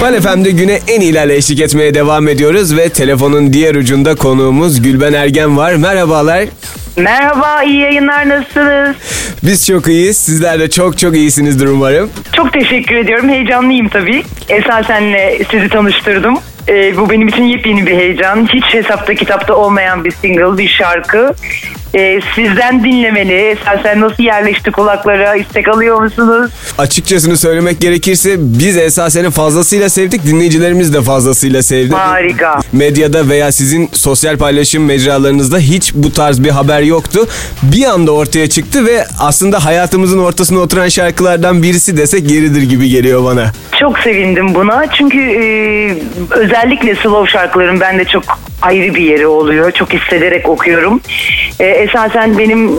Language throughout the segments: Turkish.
Bal FM'de güne en iyilerle eşlik etmeye devam ediyoruz ve telefonun diğer ucunda konuğumuz Gülben Ergen var. Merhabalar. Merhaba, iyi yayınlar nasılsınız? Biz çok iyiyiz. Sizler de çok çok iyisinizdir umarım. Çok teşekkür ediyorum. Heyecanlıyım tabii. Esasenle sizi tanıştırdım. Ee, bu benim için yepyeni bir heyecan. Hiç hesapta kitapta olmayan bir single, bir şarkı. Ee, sizden dinlemeli. Esasen nasıl yerleşti kulaklara? istek alıyor musunuz? Açıkçasını söylemek gerekirse biz esaseni fazlasıyla sevdik. Dinleyicilerimiz de fazlasıyla sevdi. Harika. Medyada veya sizin sosyal paylaşım mecralarınızda hiç bu tarz bir haber yoktu. Bir anda ortaya çıktı ve aslında hayatımızın ortasına oturan şarkılardan birisi desek yeridir gibi geliyor bana. Çok sevindim buna. Çünkü e, özellikle slow şarkıların bende çok ayrı bir yeri oluyor. Çok hissederek okuyorum. E, esasen benim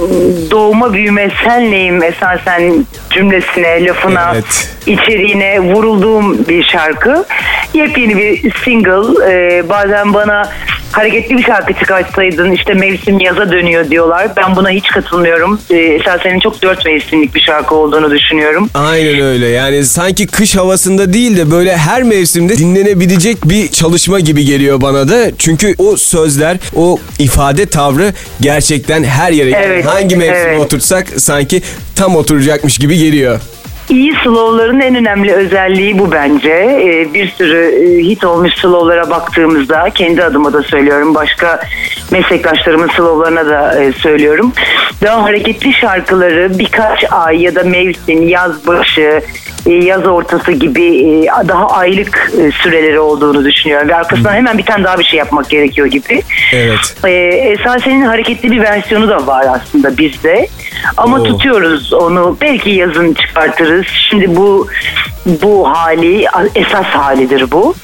doğuma büyüme senleyim esasen cümlesine, lafına, Evet. içeriğine vurulduğum bir şarkı. Yepyeni bir single. E, bazen bana hareketli bir şarkı çıkartsaydın işte mevsim yaza dönüyor diyorlar. Ben buna hiç katılmıyorum. E, esasen çok dört mevsimlik bir şarkı olduğunu düşünüyorum. Aynen öyle yani sanki kış havasında değil de böyle her mevsimde dinlenebilecek bir çalışma gibi geliyor bana da. Çünkü o sözler, o ifade tavrı gerçekten her yere Evet, hangi mevsime evet. oturtsak sanki tam oturacakmış gibi geliyor. İyi slowların en önemli özelliği bu bence. Ee, bir sürü e, hit olmuş slowlara baktığımızda kendi adıma da söylüyorum. Başka meslektaşlarımın slowlarına da e, söylüyorum. Daha hareketli şarkıları birkaç ay ya da mevsim, yaz başı, yaz ortası gibi e, daha aylık e, süreleri olduğunu düşünüyorum. Ve arkasından hemen bir tane daha bir şey yapmak gerekiyor gibi. Evet. Esasen'in hareketli bir versiyonu da var aslında bizde. Ama Oo. tutuyoruz onu. Belki yazın çıkartırız. Şimdi bu bu hali esas halidir bu.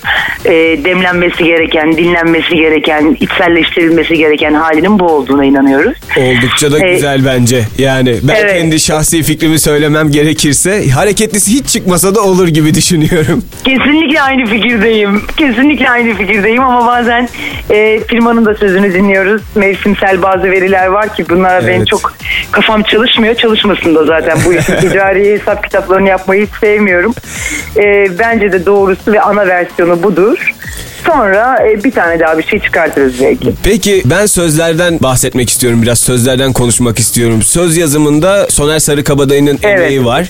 Ee, demlenmesi gereken, dinlenmesi gereken, içselleştirilmesi gereken halinin bu olduğuna inanıyoruz. Oldukça da Ee, güzel bence. Yani ben evet. kendi şahsi fikrimi söylemem gerekirse hareketlisi hiç çıkmasa da olur gibi düşünüyorum. Kesinlikle aynı fikirdeyim. Kesinlikle aynı fikirdeyim ama bazen e, firmanın da sözünü dinliyoruz. Mevsimsel bazı veriler var ki bunlara benim Evet. çok kafam çalışmıyor. Çalışmasın da zaten bu işin ticari hesap kitaplarını yapmayı hiç sevmiyorum. E, bence de doğrusu ve ana versiyonu budur. Sonra e, bir tane daha bir şey çıkartırız belki. Peki ben sözlerden bahsetmek istiyorum biraz. Sözlerden konuşmak istiyorum. Söz yazımında Soner Sarıkabadayı'nın Evet. emeği var.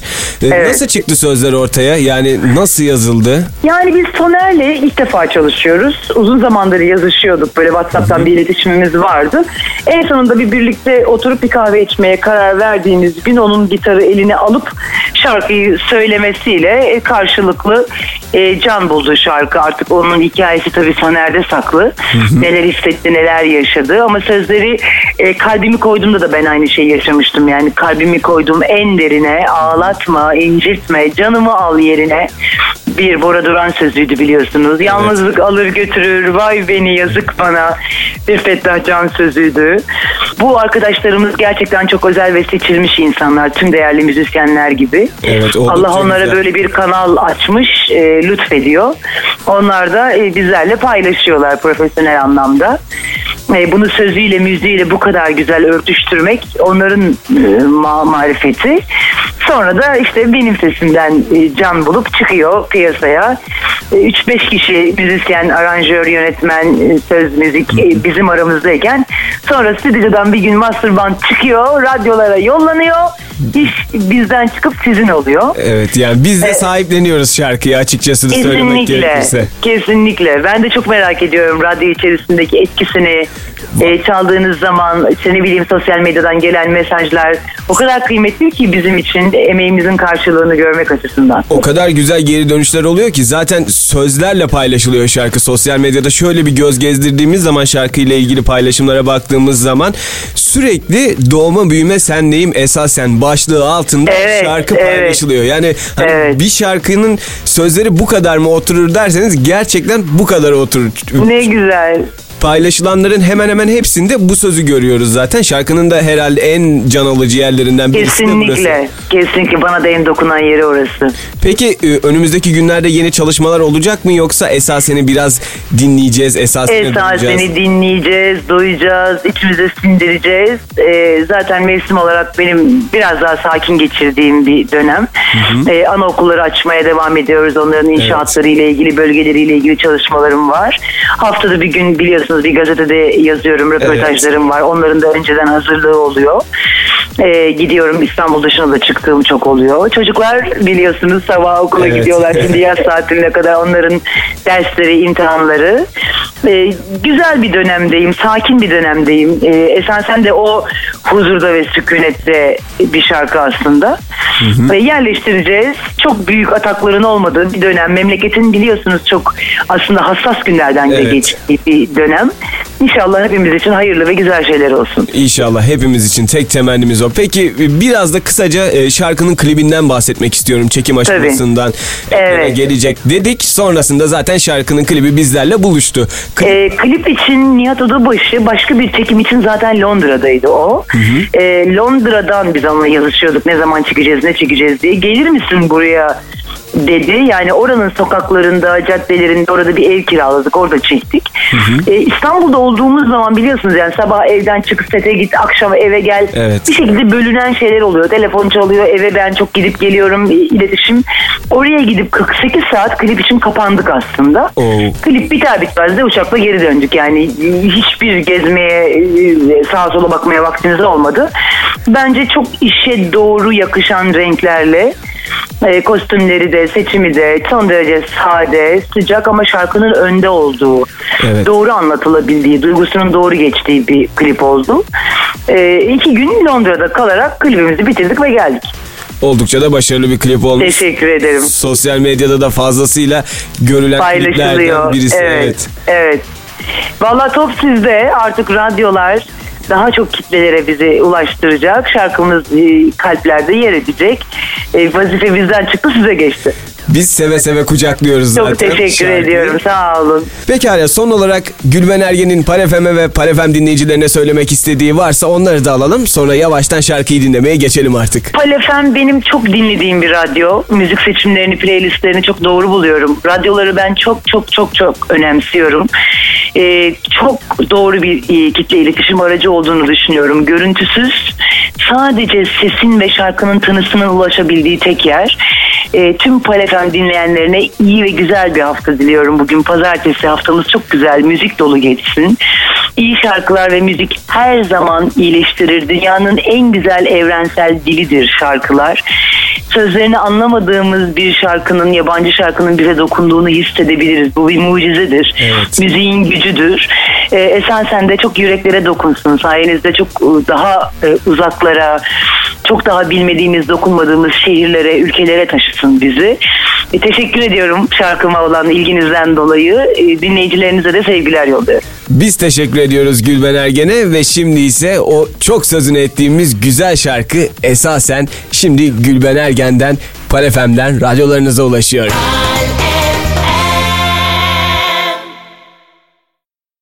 Ee, Evet. Nasıl çıktı sözler ortaya? Yani nasıl yazıldı? Yani biz Soner'le ilk defa çalışıyoruz. Uzun zamandır yazışıyorduk. Böyle WhatsApp'tan bir iletişimimiz vardı. En sonunda bir birlikte oturup bir kahve içmeye karar verdiğimiz gün onun gitarı eline alıp şarkıyı söylemesiyle e, karşılıklı e, can buldu şarkı. Artık onun hikayesi tabii Soner'de saklı. neler hissetti, neler yaşadı. Ama sözleri e, kalbimi koyduğumda da ben aynı şeyi yaşamıştım. Yani kalbimi koydum en derine ağlatma, incitme, canımı al yerine bir Bora Duran sözüydü biliyorsunuz. Yalnızlık alır götürür, vay beni yazık bana bir Fettah Can sözüydü. Bu arkadaşlarımız gerçekten çok özel ve seçilmiş insanlar. Tüm değerli müzisyenler gibi. Evet, Allah onlara güzel. böyle bir kanal açmış, e, lütfediyor. Onlar da e, bizlerle paylaşıyorlar profesyonel anlamda. E, bunu sözüyle, müziğiyle bu kadar güzel örtüştürmek onların e, ma- marifeti. Sonra da işte benim sesimden e, can bulup çıkıyor piyasaya. E, 3-5 kişi müzisyen, aranjör, yönetmen, e, söz, müzik e, bizim aramızdayken sonra stüdyodan bir gün master band çıkıyor, radyolara yollanıyor. İş bizden çıkıp sizin oluyor. Evet yani biz de sahipleniyoruz şarkıyı açıkçası söylemek Kesinlikle. gerekirse. Kesinlikle. Ben de çok merak ediyorum radyo içerisindeki etkisini. E, çaldığınız zaman işte ne bileyim sosyal medyadan gelen mesajlar o kadar kıymetli ki bizim için emeğimizin karşılığını görmek açısından. O kadar güzel geri dönüşler oluyor ki zaten sözlerle paylaşılıyor şarkı sosyal medyada. Şöyle bir göz gezdirdiğimiz zaman şarkıyla ilgili paylaşımlara baktığımız zaman sürekli doğma büyüme senleyim esasen başlığı altında Evet, şarkı evet. paylaşılıyor. Yani hani Evet. bir şarkının sözleri bu kadar mı oturur derseniz gerçekten bu kadar oturur. Ne güzel. Paylaşılanların hemen hemen hepsinde bu sözü görüyoruz zaten. Şarkının da herhalde en can alıcı yerlerinden birisi de burası. Kesinlikle. Kesinlikle bana da en dokunan yeri orası. Peki e, önümüzdeki günlerde yeni çalışmalar olacak mı yoksa esas seni biraz dinleyeceğiz, esas seni Esas duyacağız? dinleyeceğiz, duyacağız, içimize sindireceğiz. Ee, zaten mevsim olarak benim biraz daha sakin geçirdiğim bir dönem. Ee, anaokulları açmaya devam ediyoruz. Onların inşaatları ile ilgili, bölgeleriyle ilgili çalışmalarım var. Haftada bir gün biliyorsunuz bir gazetede yazıyorum, röportajlarım var. Onların da önceden hazırlığı oluyor. Ee, gidiyorum İstanbul dışına da çıktığım çok oluyor. Çocuklar biliyorsunuz sabah okula Evet. gidiyorlar. Şimdi yaz tatiline kadar onların dersleri, imtihanları. Ee, güzel bir dönemdeyim, sakin bir dönemdeyim. Ee, esasen de o huzurda ve sükunette bir şarkı aslında. Ve yerleştireceğiz. Çok büyük atakların olmadığı bir dönem. Memleketin biliyorsunuz çok aslında hassas günlerden de Evet. geçtiği bir dönem. İnşallah hepimiz için hayırlı ve güzel şeyler olsun. İnşallah hepimiz için tek temennimiz o. Peki e, biraz da kısaca e, şarkının klibinden bahsetmek istiyorum. Çekim aşamasından Evet. ekrana gelecek dedik. Sonrasında zaten şarkının klibi bizlerle buluştu. Klip- Ee, klip için Nihat Odabaşı başka bir çekim için zaten Londra'daydı o. Ee, Londra'dan biz onunla yazışıyorduk ne zaman çıkacağız ne çekeceğiz diye. Gelir misin buraya dedi. Yani oranın sokaklarında, caddelerinde orada bir ev kiraladık. Orada çektik. Ee, İstanbul'da olduğumuz zaman biliyorsunuz yani sabah evden çık sete git, akşam eve gel. Evet. Bir şekilde bölünen şeyler oluyor. Telefon çalıyor, eve ben çok gidip geliyorum, iletişim. Oraya gidip 48 saat klip için kapandık aslında. Oo. Klip biter bitmez de uçakla geri döndük. Yani hiçbir gezmeye, e, sağa sola bakmaya vaktimiz olmadı. Bence çok işe doğru yakışan renklerle e, kostümleri de, seçimi de son derece sade, sıcak ama şarkının önde olduğu, Evet. doğru anlatılabildiği, duygusunun doğru geçtiği bir klip oldu. E, iki gün Londra'da kalarak klibimizi bitirdik ve geldik. Oldukça da başarılı bir klip olmuş. Teşekkür ederim. Sosyal medyada da fazlasıyla görülen kliplerden birisi. Evet. Evet. Evet. Valla top sizde. Artık radyolar daha çok kitlelere bizi ulaştıracak. Şarkımız e, kalplerde yer edecek. E, vazife bizden çıktı size geçti. Biz seve seve kucaklıyoruz zaten. Çok teşekkür şarkıyı. ediyorum. Sağ olun. Pekala son olarak Gülben Ergen'in Parefem'e ve Parefem dinleyicilerine söylemek istediği varsa onları da alalım. Sonra yavaştan şarkıyı dinlemeye geçelim artık. Palefem benim çok dinlediğim bir radyo. Müzik seçimlerini, playlistlerini çok doğru buluyorum. Radyoları ben çok çok çok çok önemsiyorum. Ee, çok doğru bir e, kitle iletişim aracı olduğunu düşünüyorum. Görüntüsüz sadece sesin ve şarkının tınısının ulaşabildiği tek yer. Ee, tüm Palefem dinleyenlerine iyi ve güzel bir hafta diliyorum. Bugün pazartesi haftamız çok güzel, müzik dolu geçsin. İyi şarkılar ve müzik her zaman iyileştirir. Dünyanın en güzel evrensel dilidir şarkılar. Sözlerini anlamadığımız bir şarkının, yabancı şarkının bize dokunduğunu hissedebiliriz. Bu bir mucizedir. Evet. Müziğin gücüdür. Ee, esasen de çok yüreklere dokunsun. Sayenizde çok e, daha e, uzaklara, çok daha bilmediğimiz, dokunmadığımız şehirlere, ülkelere taşısın bizi. E, teşekkür ediyorum şarkıma olan ilginizden dolayı. E, dinleyicilerinize de sevgiler yolluyorum. Biz teşekkür ediyoruz Gülben Ergen'e ve şimdi ise o çok sözünü ettiğimiz güzel şarkı esasen şimdi Gülben Ergen'den Parefem'den radyolarınıza ulaşıyor.